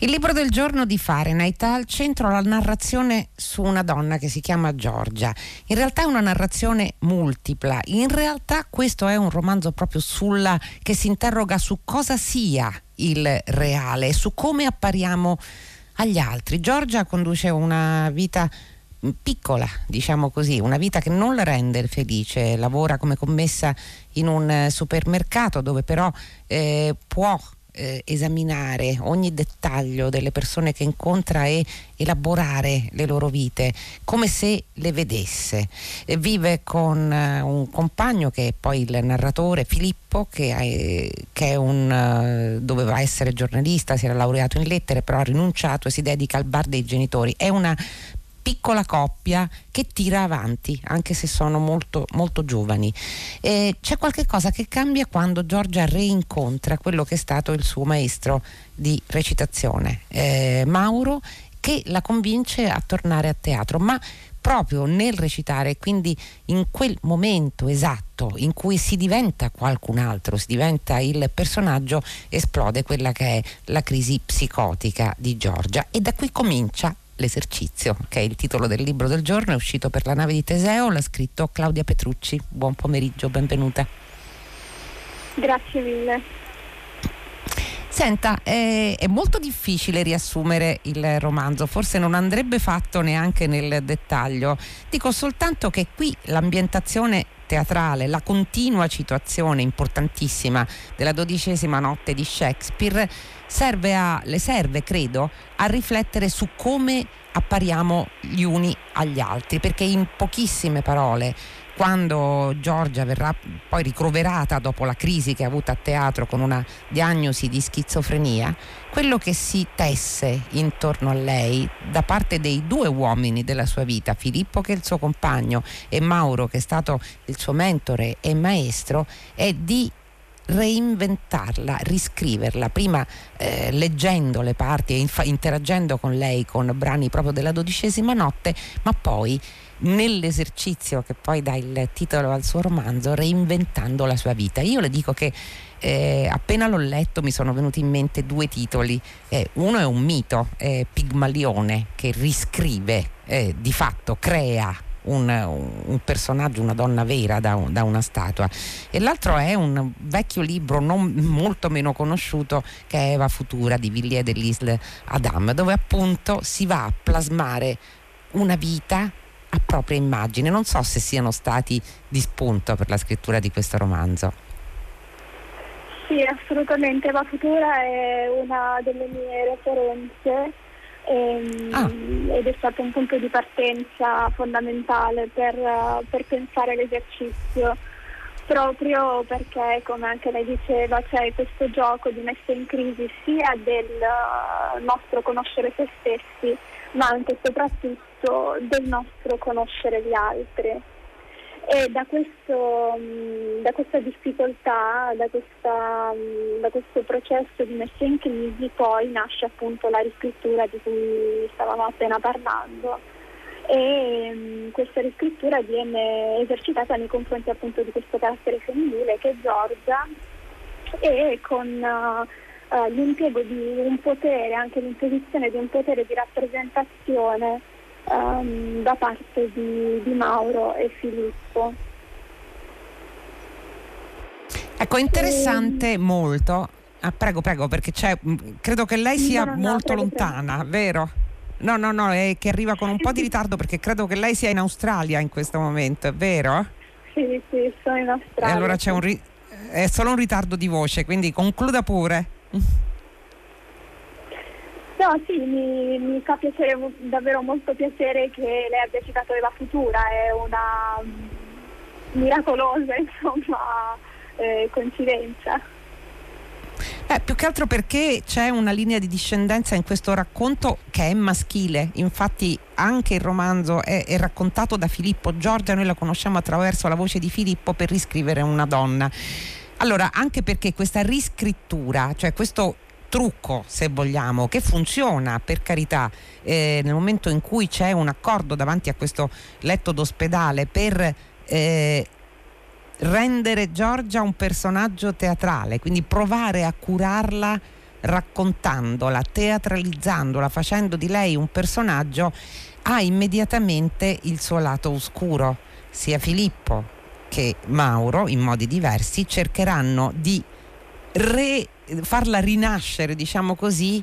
Il libro del giorno di Fahrenheit ha al centro la narrazione su una donna che si chiama Giorgia. In realtà è una narrazione multipla. In realtà questo è un romanzo proprio sulla che si interroga su cosa sia il reale, su come appariamo agli altri. Giorgia conduce una vita piccola, diciamo così, una vita che non la rende felice, lavora come commessa in un supermercato dove però eh, può eh, esaminare ogni dettaglio delle persone che incontra e elaborare le loro vite come se le vedesse. E vive con uh, un compagno che è poi il narratore Filippo che, è, che è un, uh, doveva essere giornalista, si era laureato in lettere però ha rinunciato e si dedica al bar dei genitori. È una piccola coppia che tira avanti, anche se sono molto, molto giovani. E c'è qualche cosa che cambia quando Giorgia reincontra quello che è stato il suo maestro di recitazione, eh, Mauro, che la convince a tornare a teatro, ma proprio nel recitare, quindi in quel momento esatto in cui si diventa qualcun altro, si diventa il personaggio, esplode quella che è la crisi psicotica di Giorgia e da qui comincia L'esercizio, che è il titolo del libro del giorno, è uscito per la nave di Teseo, l'ha scritto Claudia Petrucci. Buon pomeriggio, benvenuta. Grazie mille. Senta, è, è, molto difficile riassumere il romanzo, forse non andrebbe fatto neanche nel dettaglio. Dico soltanto che qui l'ambientazione teatrale, la continua citazione importantissima della dodicesima notte di Shakespeare serve a, le serve, credo, a riflettere su come appariamo gli uni agli altri, perché in pochissime parole quando Giorgia verrà poi ricoverata dopo la crisi che ha avuto a teatro con una diagnosi di schizofrenia, quello che si tesse intorno a lei da parte dei due uomini della sua vita, Filippo che è il suo compagno e Mauro che è stato il suo mentore e maestro, è di reinventarla, riscriverla, prima eh, leggendo le parti e interagendo con lei con brani proprio della dodicesima notte, ma poi nell'esercizio che poi dà il titolo al suo romanzo, reinventando la sua vita. Io le dico che eh, appena l'ho letto mi sono venuti in mente due titoli. Eh, uno è un mito, eh, Pigmalione, che riscrive, eh, di fatto crea un, un, personaggio, una donna vera da, da, una statua. E l'altro è un vecchio libro non molto meno conosciuto che è Eva Futura di Villiers de l'Isle Adam, dove appunto si va a plasmare una vita a propria immagine. Non so se siano stati di spunto per la scrittura di questo romanzo. Sì, assolutamente. Eva Futura è una delle mie referenze ehm, ah. ed è stato un punto di partenza fondamentale per, per pensare l'esercizio proprio perché, come anche lei diceva, c'è questo gioco di messa in crisi sia del nostro conoscere se stessi, ma anche e soprattutto del nostro conoscere gli altri. E da, questo, mm, da questa difficoltà, da, questa, mm, da, questo processo di messa in crisi poi nasce appunto la riscrittura di cui stavamo appena parlando. E um, questa riscrittura viene esercitata nei confronti appunto di questo carattere femminile che è Giorgia e con uh, l'impiego di un potere, anche l'imposizione di un potere di rappresentazione um, da parte di, di, Mauro e Filippo. Ecco, interessante e... molto. Ah, prego, prego, perché mm, credo che lei sia no, no, molto no, lontana, vero? No, no, no, è che arriva con un po' di ritardo perché credo che lei sia in Australia in questo momento, è vero? Sì, sì, sono in Australia. E allora c'è un ri- è solo un ritardo di voce, quindi concluda pure. No, sì, mi, mi, fa piacere, davvero molto piacere che lei abbia citato Eva Futura, è una miracolosa insomma, eh, coincidenza. Eh, più che altro perché c'è una linea di discendenza in questo racconto che è maschile, infatti anche il romanzo è, è, raccontato da Filippo Giorgia, noi la conosciamo attraverso la voce di Filippo per riscrivere una donna. Allora, anche perché questa riscrittura, cioè questo trucco, se vogliamo, che funziona per carità eh, nel momento in cui c'è un accordo davanti a questo letto d'ospedale per eh, rendere Giorgia un personaggio teatrale, quindi provare a curarla raccontandola, teatralizzandola, facendo di lei un personaggio, ha immediatamente il suo lato oscuro. Sia Filippo che Mauro, in modi diversi, cercheranno di re, farla rinascere, diciamo così,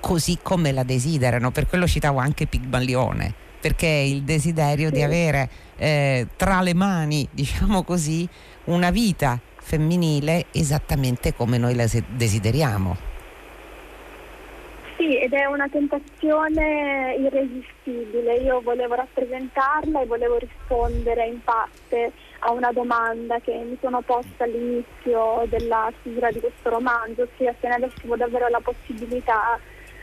così come la desiderano. Per quello citavo anche Pigmalione, perché il desiderio di avere eh, tra le mani, diciamo così, una vita femminile esattamente come noi la desideriamo. Sì, ed è una tentazione irresistibile. Io volevo rappresentarla e volevo rispondere in parte a una domanda che mi sono posta all'inizio della stesura di questo romanzo, ossia se ne avessimo davvero la possibilità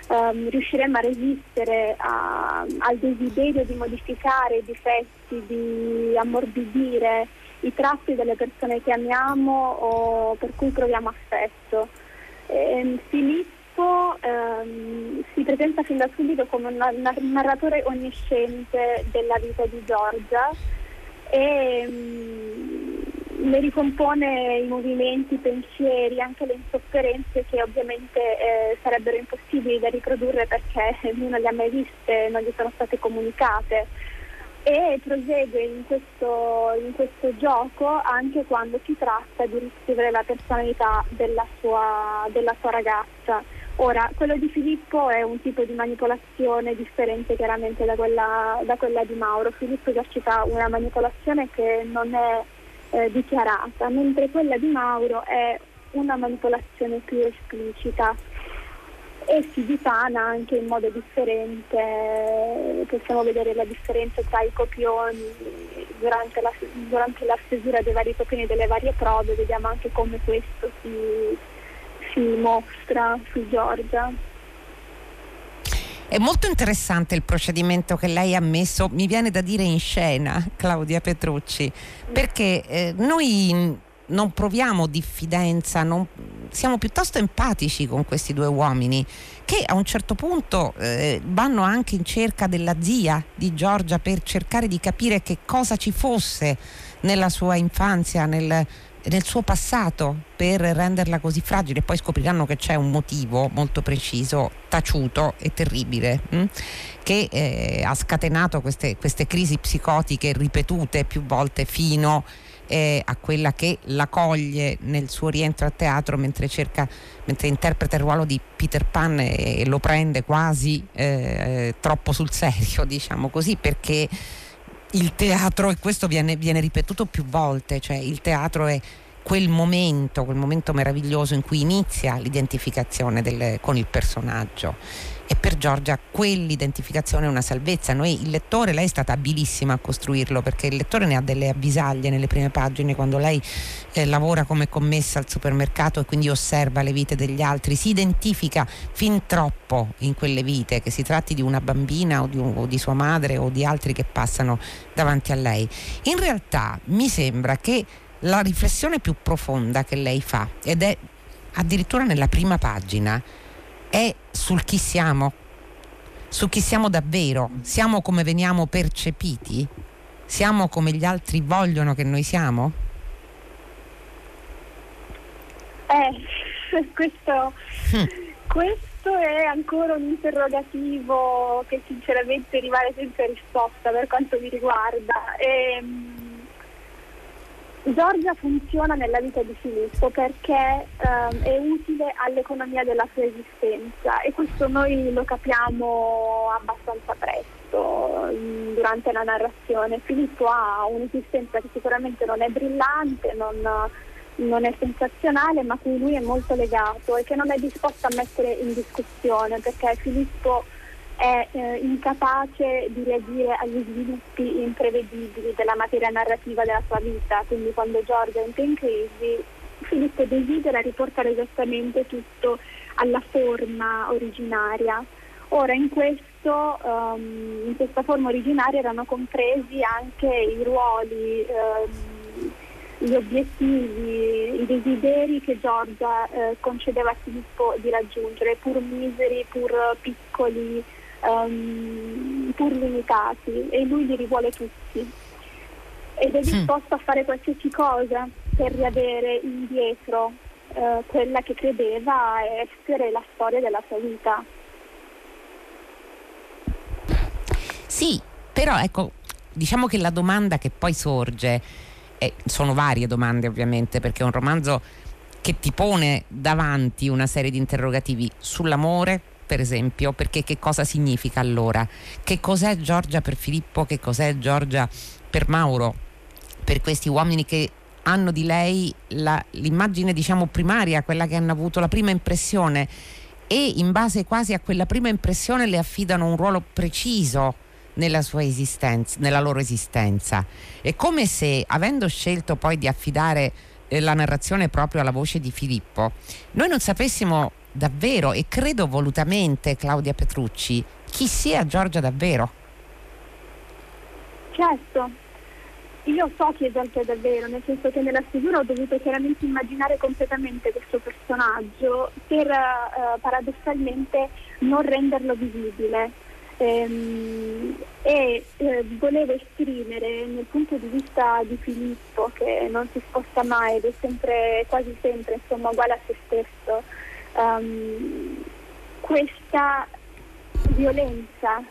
um, riusciremmo a resistere a, al desiderio di modificare i difetti, di ammorbidire i tratti delle persone che amiamo o per cui proviamo affetto. E, ehm, Filippo ehm, si presenta fin da subito come un narratore onnisciente della vita di Giorgia e um, le ricompone i movimenti, i pensieri, anche le insofferenze che ovviamente eh, sarebbero impossibili da riprodurre perché lui non le ha mai viste, non gli sono state comunicate e prosegue in questo, in questo, gioco anche quando si tratta di riscrivere la personalità della sua, della sua, ragazza. Ora, quello di Filippo è un tipo di manipolazione differente chiaramente da quella, da quella di Mauro. Filippo esercita una manipolazione che non è eh, dichiarata, mentre quella di Mauro è una manipolazione più esplicita e si dipana anche in modo differente, possiamo vedere la differenza tra i copioni durante la, durante la stesura dei vari copioni delle varie prove, vediamo anche come questo si, si mostra su Giorgia. È molto interessante il procedimento che lei ha messo, mi viene da dire in scena, Claudia Petrucci, perché eh, noi non proviamo diffidenza, non, siamo piuttosto empatici con questi due uomini che a un certo punto eh, vanno anche in cerca della zia di Giorgia per cercare di capire che cosa ci fosse nella sua infanzia, nel, nel suo passato per renderla così fragile. Poi scopriranno che c'è un motivo molto preciso, taciuto e terribile, mh? Hm, che eh, ha scatenato queste, queste crisi psicotiche ripetute più volte fino eh, a quella che la coglie nel suo rientro a teatro mentre, cerca, mentre interpreta il ruolo di Peter Pan e, e lo prende quasi eh, troppo sul serio, diciamo così, perché il teatro, e questo viene, viene ripetuto più volte, cioè il teatro è quel momento, quel momento meraviglioso in cui inizia l'identificazione del, con il personaggio e per Giorgia quell'identificazione è una salvezza. Noi, il lettore, lei è stata abilissima a costruirlo perché il lettore ne ha delle avvisaglie nelle prime pagine quando lei eh, lavora come commessa al supermercato e quindi osserva le vite degli altri, si identifica fin troppo in quelle vite, che si tratti di una bambina o di, un, o di sua madre o di altri che passano davanti a lei. In realtà mi sembra che la riflessione più profonda che lei fa, ed è addirittura nella prima pagina, è sul chi siamo, su chi siamo davvero, siamo come veniamo percepiti, siamo come gli altri vogliono che noi siamo? Eh, questo, hm. questo è ancora un interrogativo che sinceramente rimane senza risposta per quanto mi riguarda. Ehm, Giorgia funziona nella vita di Filippo perché ehm, è utile all'economia della sua esistenza e questo noi lo capiamo abbastanza presto mm, durante la narrazione. Filippo ha un'esistenza che sicuramente non è brillante, non, non è sensazionale, ma a cui lui è molto legato e che non è disposto a mettere in discussione perché Filippo è eh, incapace di reagire agli sviluppi imprevedibili della materia narrativa della sua vita, quindi quando Giorgio entra in crisi, Filippo desidera riportare esattamente tutto alla forma originaria. Ora in, questo, um, in questa forma originaria erano compresi anche i ruoli, um, gli obiettivi, i desideri che Giorgia eh, concedeva a Filippo di raggiungere, pur miseri, pur piccoli, um, pur limitati e lui li rivuole tutti ed è disposto a fare qualsiasi cosa per riavere indietro eh, quella che credeva essere la storia della sua vita. Sì, però ecco, diciamo che la domanda che poi sorge, eh, sono varie domande ovviamente, perché è un romanzo che ti pone davanti una serie di interrogativi sull'amore, per esempio, perché che cosa significa allora? Che cos'è Giorgia per Filippo? Che cos'è Giorgia per Mauro? Per questi uomini che hanno di lei la, l'immagine diciamo primaria, quella che hanno avuto la prima impressione e in base quasi a quella prima impressione le affidano un ruolo preciso nella, nella loro esistenza. È come se, avendo scelto poi di affidare eh, la narrazione proprio alla voce di Filippo, noi non sapessimo davvero, e credo volutamente Claudia Petrucci, chi sia Giorgia davvero. Certo, io so chi è Giorgia davvero, nel senso che nella figura ho dovuto chiaramente immaginare completamente questo personaggio per uh, paradossalmente non renderlo visibile. Ehm, e eh, volevo esprimere nel punto di vista di Filippo che non si sposta mai ed è sempre, quasi sempre insomma, uguale a se stesso um, questa violenza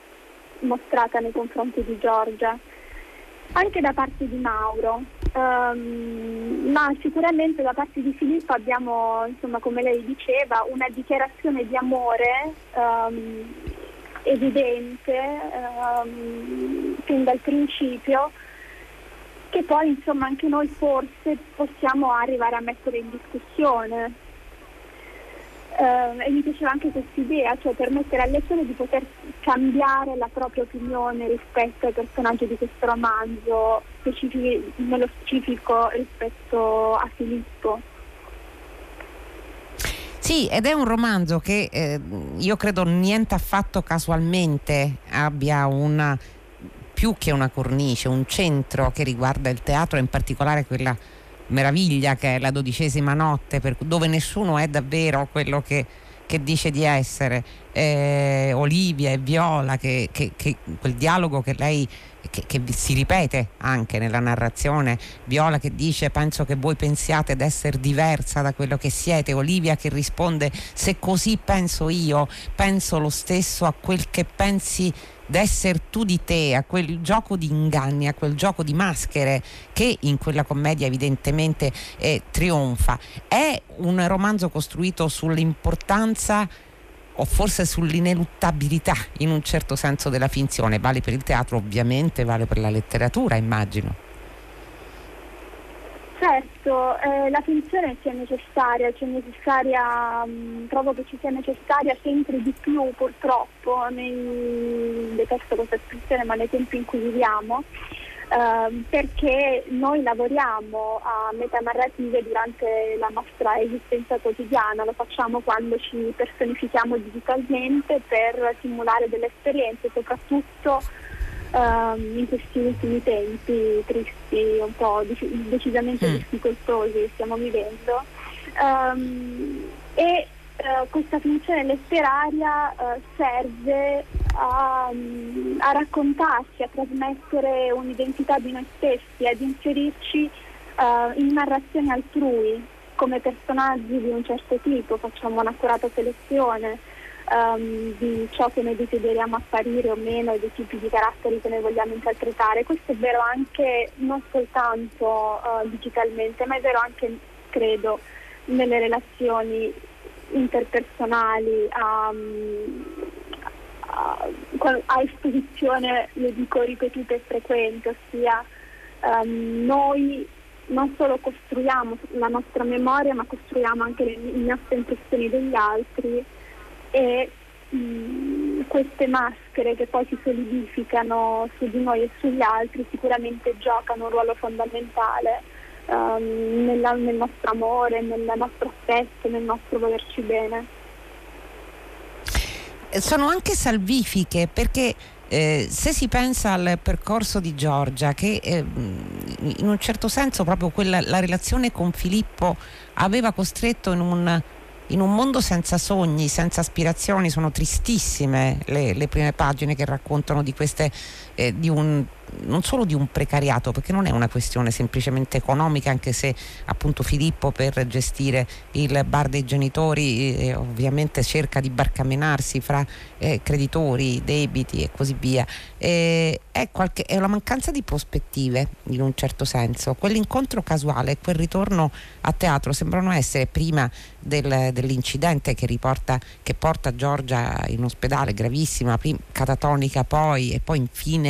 mostrata nei confronti di Giorgia anche da parte di Mauro um, ma sicuramente da parte di Filippo abbiamo insomma come lei diceva una dichiarazione di amore um, evidente um, fin dal principio che poi insomma anche noi forse possiamo arrivare a mettere in discussione. Uh, e mi piaceva anche questa idea, cioè permettere al lettore di poter cambiare la propria opinione rispetto ai personaggi di questo romanzo, specifici, nello specifico rispetto a Filippo. Sì, ed è un romanzo che eh, io credo niente affatto casualmente abbia una più che una cornice, un centro che riguarda il teatro, in particolare quella meraviglia che è la dodicesima notte, per, dove nessuno è davvero quello che, che dice di essere. Eh, Olivia e Viola, che, che, che, quel dialogo che lei che, che, si ripete anche nella narrazione, Viola che dice penso che voi pensiate d'essere diversa da quello che siete, Olivia che risponde se così penso io, penso lo stesso a quel che pensi d'essere tu di te, a quel gioco di inganni, a quel gioco di maschere che in quella commedia evidentemente eh, trionfa. È un romanzo costruito sull'importanza o forse sull'ineluttabilità in un certo senso della finzione. Vale per il teatro ovviamente, vale per la letteratura immagino. Certo, eh, la finzione sia necessaria, cioè necessaria, mh, mm, trovo che ci sia necessaria sempre di più purtroppo, nei, detesto questa espressione, ma nei tempi in cui viviamo, Ehm, perché noi lavoriamo a metanarrative durante la nostra esistenza quotidiana, lo facciamo quando ci personifichiamo digitalmente per simulare delle esperienze, soprattutto um, in questi ultimi tempi tristi, un po' decisamente mm. difficoltosi che stiamo vivendo. Um, e uh, questa funzione letteraria uh, serve a, a, raccontarci, a trasmettere un'identità di noi stessi, ad inserirci uh, in narrazioni altrui come personaggi di un certo tipo, facciamo un'accurata selezione um, di ciò che noi desideriamo apparire o meno e dei tipi di caratteri che noi vogliamo interpretare. Questo è vero anche non soltanto uh, digitalmente, ma è vero anche, credo, nelle relazioni interpersonali. Um, a esposizione, lo dico ripetuta e frequente, ossia um, noi non solo costruiamo la nostra memoria, ma costruiamo anche le nostre impressioni degli altri e mh, queste maschere che poi si solidificano su di noi e sugli altri sicuramente giocano un ruolo fondamentale um, nella, nel nostro amore, nel nostro affetto, nel nostro volerci bene. Sono anche salvifiche perché eh, se si pensa al percorso di Giorgia, che eh, in un certo senso proprio quella, la relazione con Filippo aveva costretto in un, in un mondo senza sogni, senza aspirazioni, sono tristissime le, le prime pagine che raccontano di, queste, eh, di un non solo di un precariato, perché non è una questione semplicemente economica, anche se appunto Filippo per gestire il bar dei genitori eh, ovviamente cerca di barcamenarsi fra eh, creditori, debiti e così via. Eh, è, qualche, è, una mancanza di prospettive in un certo senso. Quell'incontro casuale, quel ritorno a teatro sembrano essere prima del, dell'incidente che, riporta, che porta Giorgia in ospedale gravissima, prima, catatonica poi e poi infine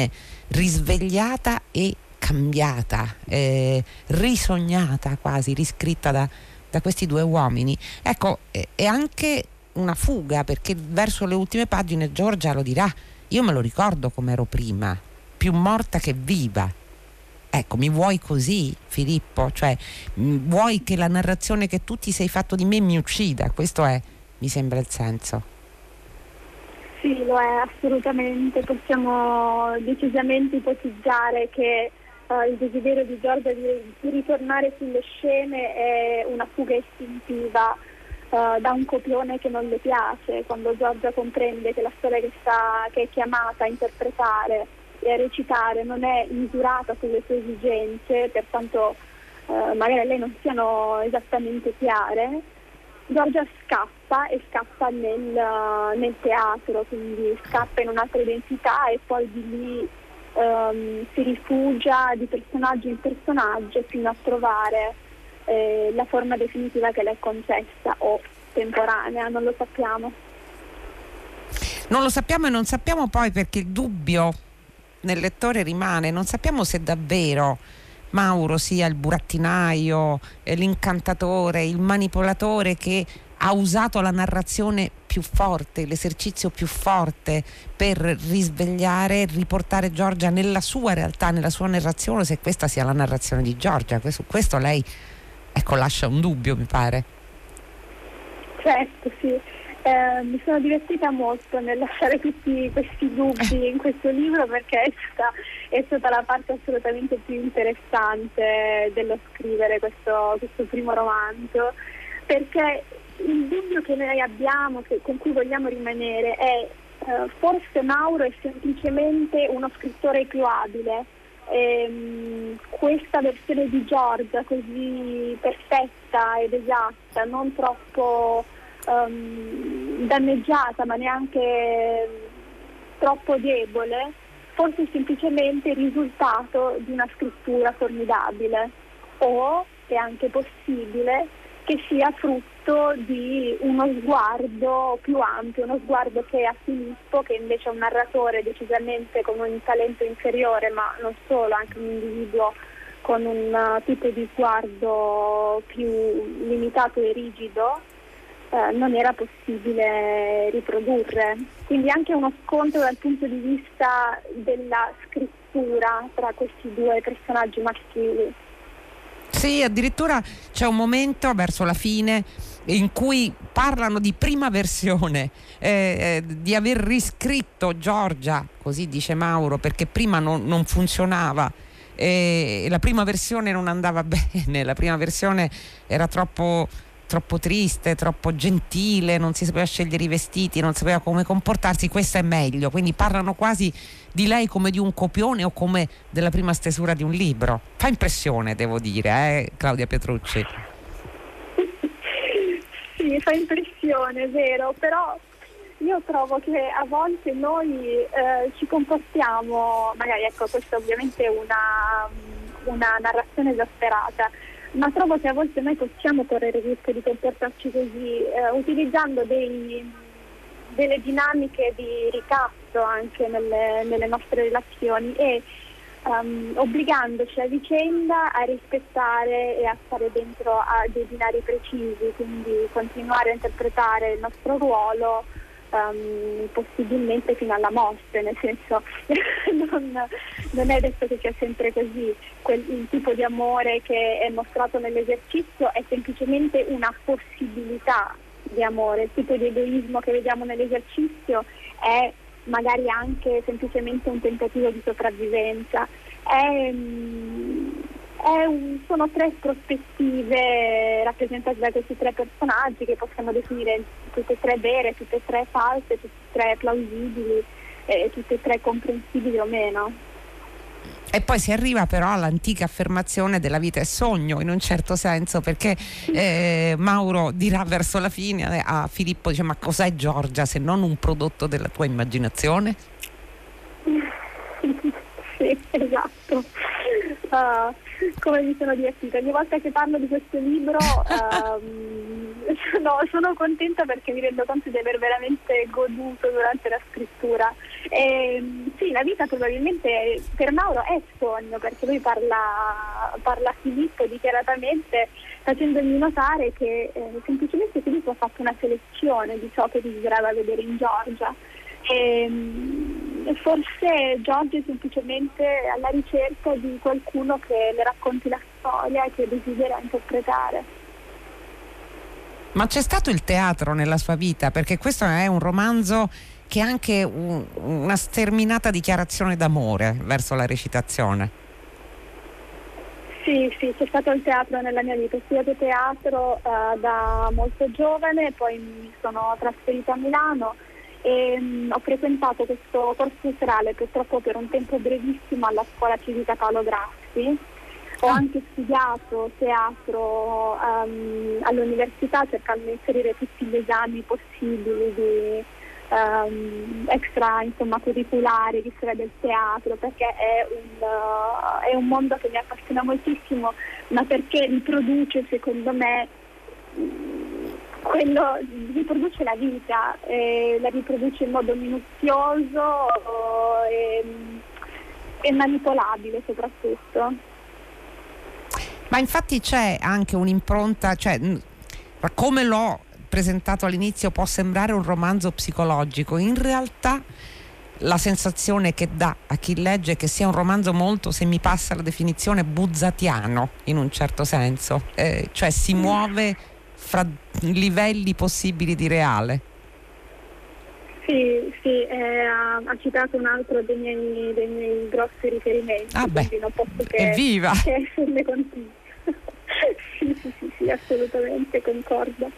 risvegliata e cambiata, eh, risognata quasi, riscritta da, da, questi due uomini. Ecco, è anche una fuga perché verso le ultime pagine Giorgia lo dirà, io me lo ricordo come ero prima, più morta che viva. Ecco, mi vuoi così, Filippo? Cioè, vuoi che la narrazione che tu ti sei fatto di me mi uccida? Questo è, mi sembra il senso. Sì, lo è assolutamente. Possiamo decisamente ipotizzare che uh, il desiderio di Giorgia di, di, ritornare sulle scene è una fuga istintiva uh, da un copione che non le piace. Quando Giorgia comprende che la storia che, sta, che è chiamata a interpretare e a recitare non è misurata sulle sue esigenze, pertanto uh, magari a lei non siano esattamente chiare, Giorgia scappa e scappa nel, nel, teatro, quindi scappa in un'altra identità e poi di lì um, si rifugia di personaggio in personaggio fino a trovare eh, la forma definitiva che le è concessa o temporanea, non lo sappiamo. Non lo sappiamo e non sappiamo poi perché il dubbio nel lettore rimane, non sappiamo se davvero Mauro sia il burattinaio, eh, l'incantatore, il manipolatore che ha usato la narrazione più forte, l'esercizio più forte per risvegliare, riportare Giorgia nella sua realtà, nella sua narrazione, se questa sia la narrazione di Giorgia. Su questo lei ecco, lascia un dubbio, mi pare. Certo, sì. Eh, mi sono divertita molto nel lasciare tutti questi dubbi in questo libro perché è stata, è stata la parte assolutamente più interessante dello scrivere questo, questo primo romanzo perché il dubbio che noi abbiamo, che, con cui vogliamo rimanere, è eh, forse Mauro è semplicemente uno scrittore più abile. Ehm, questa versione di Giorgia così perfetta ed esatta, non troppo um, danneggiata ma neanche troppo debole, forse semplicemente il risultato di una scrittura formidabile o è anche possibile che sia frutto di uno sguardo più ampio, uno sguardo che a Filippo, che invece è un narratore decisamente con un talento inferiore, ma non solo, anche un individuo con un uh, tipo di sguardo più limitato e rigido, eh, non era possibile riprodurre. Quindi anche uno scontro dal punto di vista della scrittura tra questi due personaggi maschili. Sì, addirittura c'è un momento verso la fine in cui parlano di prima versione, eh, eh, di aver riscritto Giorgia, così dice Mauro, perché prima non, non funzionava. E la prima versione non andava bene, la prima versione era troppo troppo triste, troppo gentile, non si sapeva scegliere i vestiti, non sapeva come comportarsi, questa è meglio. Quindi parlano quasi di lei come di un copione o come della prima stesura di un libro. Fa impressione, devo dire, eh, Claudia Petrucci. sì, fa impressione, è vero, però io trovo che a volte noi eh, ci comportiamo, magari ecco, questa ovviamente è una, una narrazione esasperata, ma trovo che a volte noi possiamo correre il rischio di comportarci così, eh, utilizzando dei, delle dinamiche di ricatto anche nelle, nelle nostre relazioni e um, obbligandoci a vicenda a rispettare e a stare dentro a dei binari precisi, quindi continuare a interpretare il nostro ruolo um, possibilmente fino alla morte, nel senso non, non, è detto che sia sempre così, Quel, il tipo di amore che è mostrato nell'esercizio è semplicemente una possibilità di amore, il tipo di egoismo che vediamo nell'esercizio è magari anche semplicemente un tentativo di sopravvivenza. È, um, un, sono tre prospettive rappresentate da questi tre personaggi che possiamo definire tutte e tre vere, tutte e tre false, tutte e tre plausibili e tutte e tre comprensibili o meno. E poi si arriva però all'antica affermazione della vita è sogno in un certo senso perché eh, Mauro dirà verso la fine a Filippo dice ma cos'è Giorgia se non un prodotto della tua immaginazione? sì, esatto. Uh, come mi sono divertita. Ogni volta che parlo di questo libro um, sono, sono, contenta perché mi rendo conto di aver veramente goduto durante la scrittura. E, sì, la vita probabilmente per Mauro è sogno perché lui parla, parla a Filippo dichiaratamente facendomi notare che eh, semplicemente Filippo ha fatto una selezione di ciò che desiderava vedere in Giorgia. E, ehm, forse Giorgio è semplicemente alla ricerca di qualcuno che le racconti la storia e che desidera interpretare. Ma c'è stato il teatro nella sua vita? Perché questo è un romanzo che ha anche un, una sterminata dichiarazione d'amore verso la recitazione. Sì, sì, c'è stato il teatro nella mia vita. Ho studiato teatro uh, da molto giovane, poi mi sono trasferita a Milano e um, ho frequentato questo corso serale purtroppo per un tempo brevissimo alla scuola civica Paolo Grassi. Ho ah. anche studiato teatro um, all'università cercando di inserire tutti gli esami possibili di um, extra insomma, curriculari di storia del teatro perché è un, uh, è un mondo che mi appassiona moltissimo ma perché riproduce secondo me quello riproduce la vita, eh, la riproduce in modo minuzioso e, e manipolabile soprattutto. Ma infatti c'è anche un'impronta, cioè, come l'ho presentato all'inizio può sembrare un romanzo psicologico, in realtà la sensazione che dà a chi legge è che sia un romanzo molto, se mi passa la definizione, buzzatiano in un certo senso, eh, cioè si muove fra livelli possibili di reale. Sì, sì eh, ha, ha, citato un altro dei miei, dei miei grossi riferimenti, ah quindi non posso che, evviva. che esserne contigli. sì, sì, sì, sì, assolutamente concordo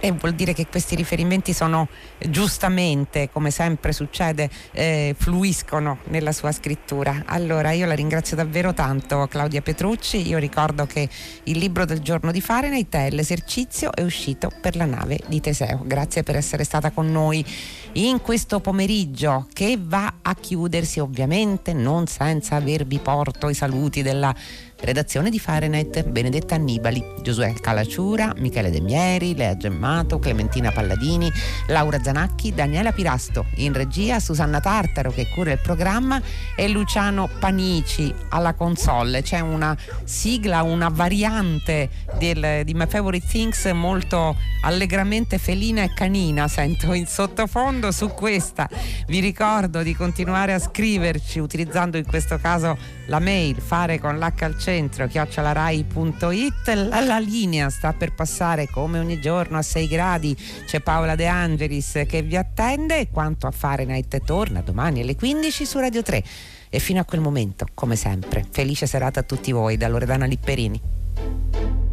e vuol dire che questi riferimenti sono giustamente, come sempre succede, eh, fluiscono nella sua scrittura. Allora io la ringrazio davvero tanto Claudia Petrucci, io ricordo che il libro del giorno di Fahrenheit è l'esercizio è uscito per la nave di Teseo. Grazie per essere stata con noi in questo pomeriggio che va a chiudersi ovviamente non senza avervi porto i saluti della Redazione di Fahrenheit, Benedetta Annibali, Giosuè Calacciura, Michele De Mieri, Lea Gemmato, Clementina Palladini, Laura Zanacchi, Daniela Pirasto, in regia Susanna Tartaro che cura il programma e Luciano Panici alla console. C'è una sigla, una variante del, di My Favorite Things molto allegramente felina e canina, sento in sottofondo su questa. Vi ricordo di continuare a scriverci utilizzando in questo caso la mail fare con l'H al centro chiocciolarai.it la, la, linea sta per passare come ogni giorno a 6 gradi. C'è Paola De Angelis che vi attende. E quanto a Fahrenheit torna domani alle 15 su Radio 3 e fino a quel momento come sempre felice serata a tutti voi da Loredana Lipperini